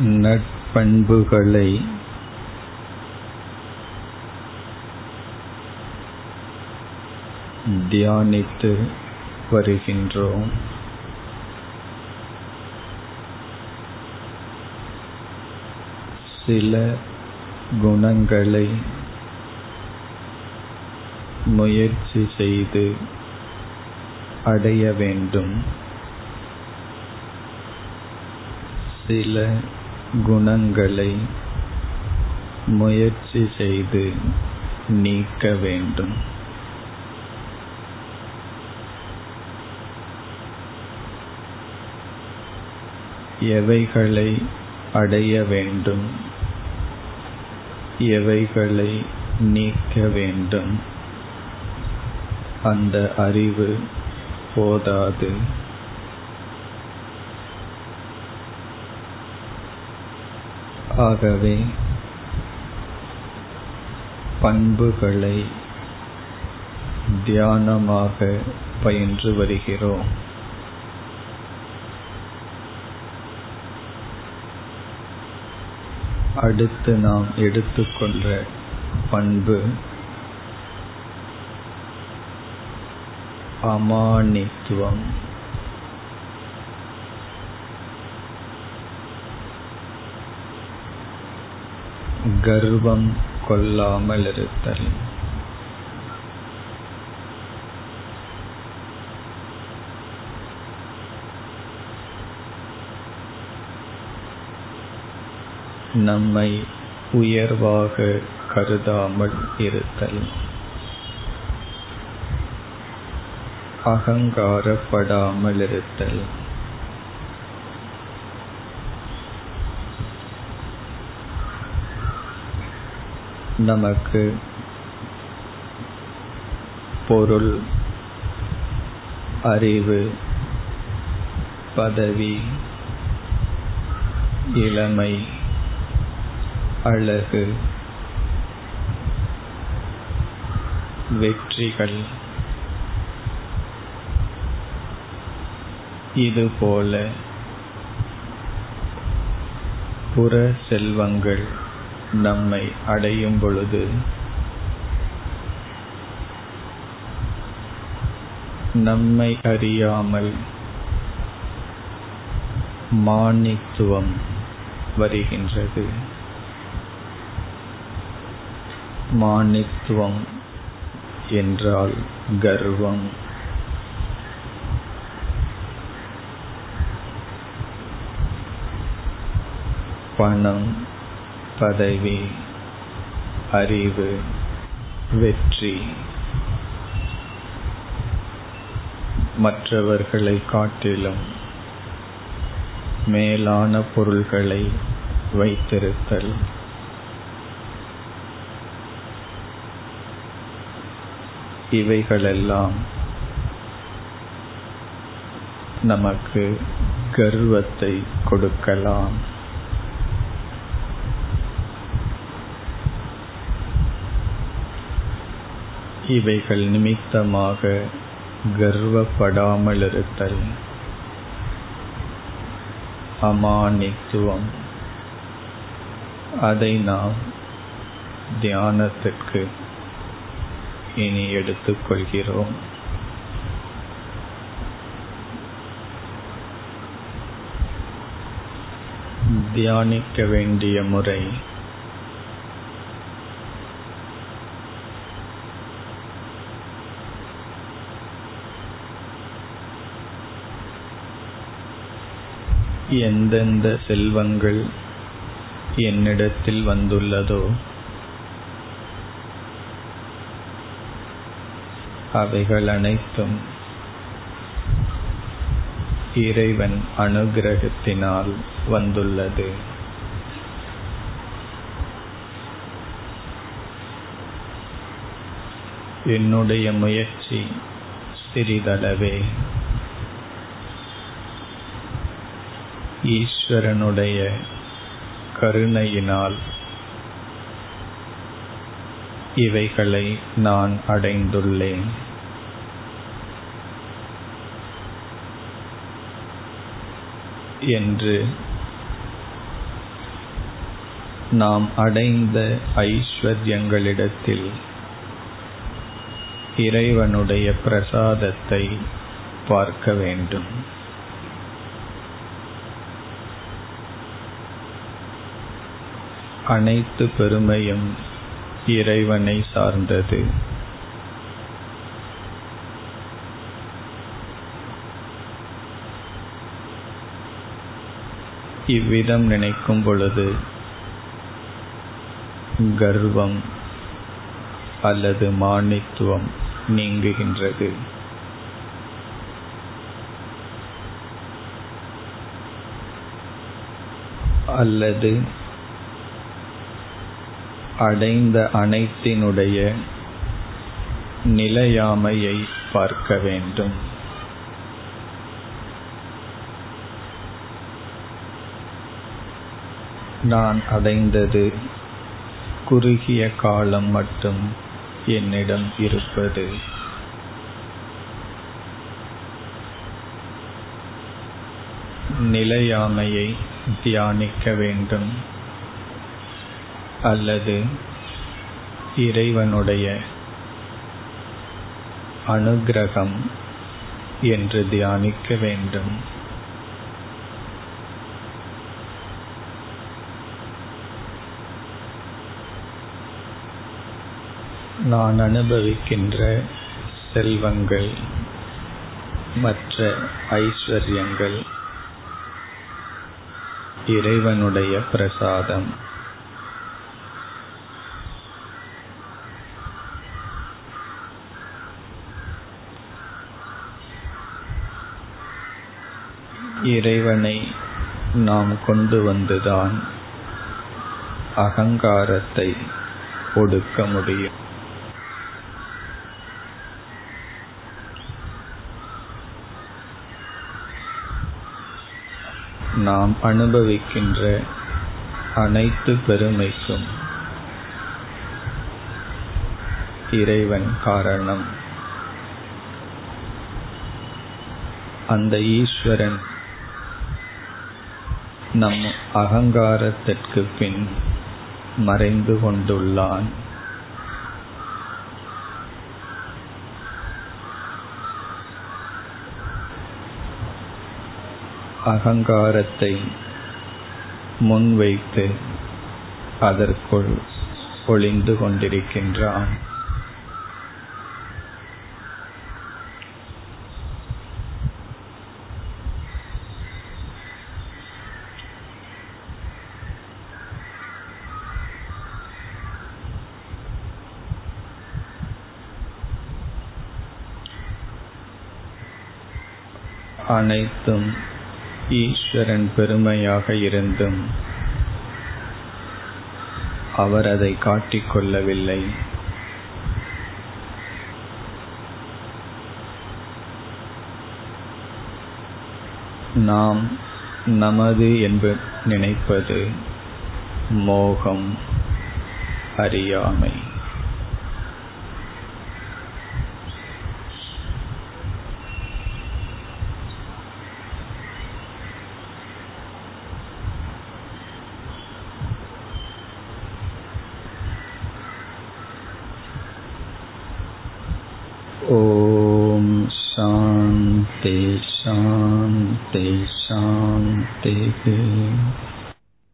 நற்பண்புகளை தியானித்து வருகின்றோம். சில குணங்களை முயற்சி செய்து அடைய வேண்டும். சில குணங்களை முயற்சி செய்து நீக்க வேண்டும். எவைகளை அடைய வேண்டும்? எவைகளை நீக்க வேண்டும்? அந்த அறிவு போதாது. ஆகவே பண்புகளை தியானமாக பயின்று வருகிறோம். அடுத்து நாம் எடுத்துக்கொண்ட பண்பு அமானித்துவம். கர்வம் கொள்ளாமல் இருத்தல் நம்மை உயர்வாக கருதாமல் இருத்தல். அகங்காரப்படாமல் நமக்கு பொருள் அறிவு பதவி இளமை அழகு வெற்றிகள். இதுபோல புற செல்வங்கள். நம்மை அடையும் பொழுது நம்மை அறியாமல் மானித்துவம் வருகின்றது. மானித்துவம் என்றால் கர்வம். பணம் பதவி அறிவு வெற்றி. மற்றவர்களை காட்டிலும் மேலான பொருள்களை வைத்திருத்தல். இவைகளெல்லாம் நமக்கு கர்வத்தை கொடுக்கலாம். இவைகள் நிமித்தமாக கர்வப்படாமல் இருத்தல் அமானித்துவம். அதை நாம் தியானத்திற்கு இனி எடுத்துக்கொள்கிறோம். தியானிக்க வேண்டிய முறை எந்தெந்த செல்வங்கள் என்னிடத்தில் வந்துள்ளதோ அவைகள் அனைத்தும் இறைவன் அனுகிரகத்தினால் வந்துள்ளது. என்னுடைய முயற்சி சிறிதளவே ஈஸ்வரனுடைய கருணையினால் இவைகளை நான் அடைந்துள்ளேன். என்று நாம் அடைந்த ஐஸ்வர்யங்களிடத்தில் இறைவனுடைய பிரசாதத்தை பார்க்க வேண்டும். அனைத்து பெருமையும் இறைவனை சார்ந்தது. இவ்விதம் நினைக்கும் பொழுது கர்வம் அல்லது மானித்துவம் நீங்குகின்றது. அல்லது அடைந்த அனைத்தினுடைய நிலையாமையை பார்க்க வேண்டும். நான் அடைந்தது குறுகிய காலம் மட்டும் என்னிடம் இருப்பது. நிலையாமையை தியானிக்க வேண்டும். அல்லது இறைவனுடைய அனுகிரகம் என்று தியானிக்க வேண்டும். நான் அனுபவிக்கின்ற செல்வங்கள் மற்ற ஐஸ்வர்யங்கள் இறைவனுடைய பிரசாதம் இறைவனை நாம் கொண்டு வந்துதான் அகங்காரத்தை ஒடுக்க முடியும். நாம் அனுபவிக்கின்ற அனைத்து பெருமைக்கும் இறைவன் காரணம். அந்த ஈஸ்வரன் நம் அகங்காரத்திற்கு பின் மறைந்து கொண்டுள்ளான். அகங்காரத்தை முன்வைத்து அதற்குள் ஒளிந்து கொண்டிருக்கின்றான். அனைத்தும் ஈஸ்வரன் பெருமையாக இருந்தும் அவர் அதை காட்டிக்கொள்ளவில்லை நாம் நமது என்று நினைப்பது மோகம் அறியாமை.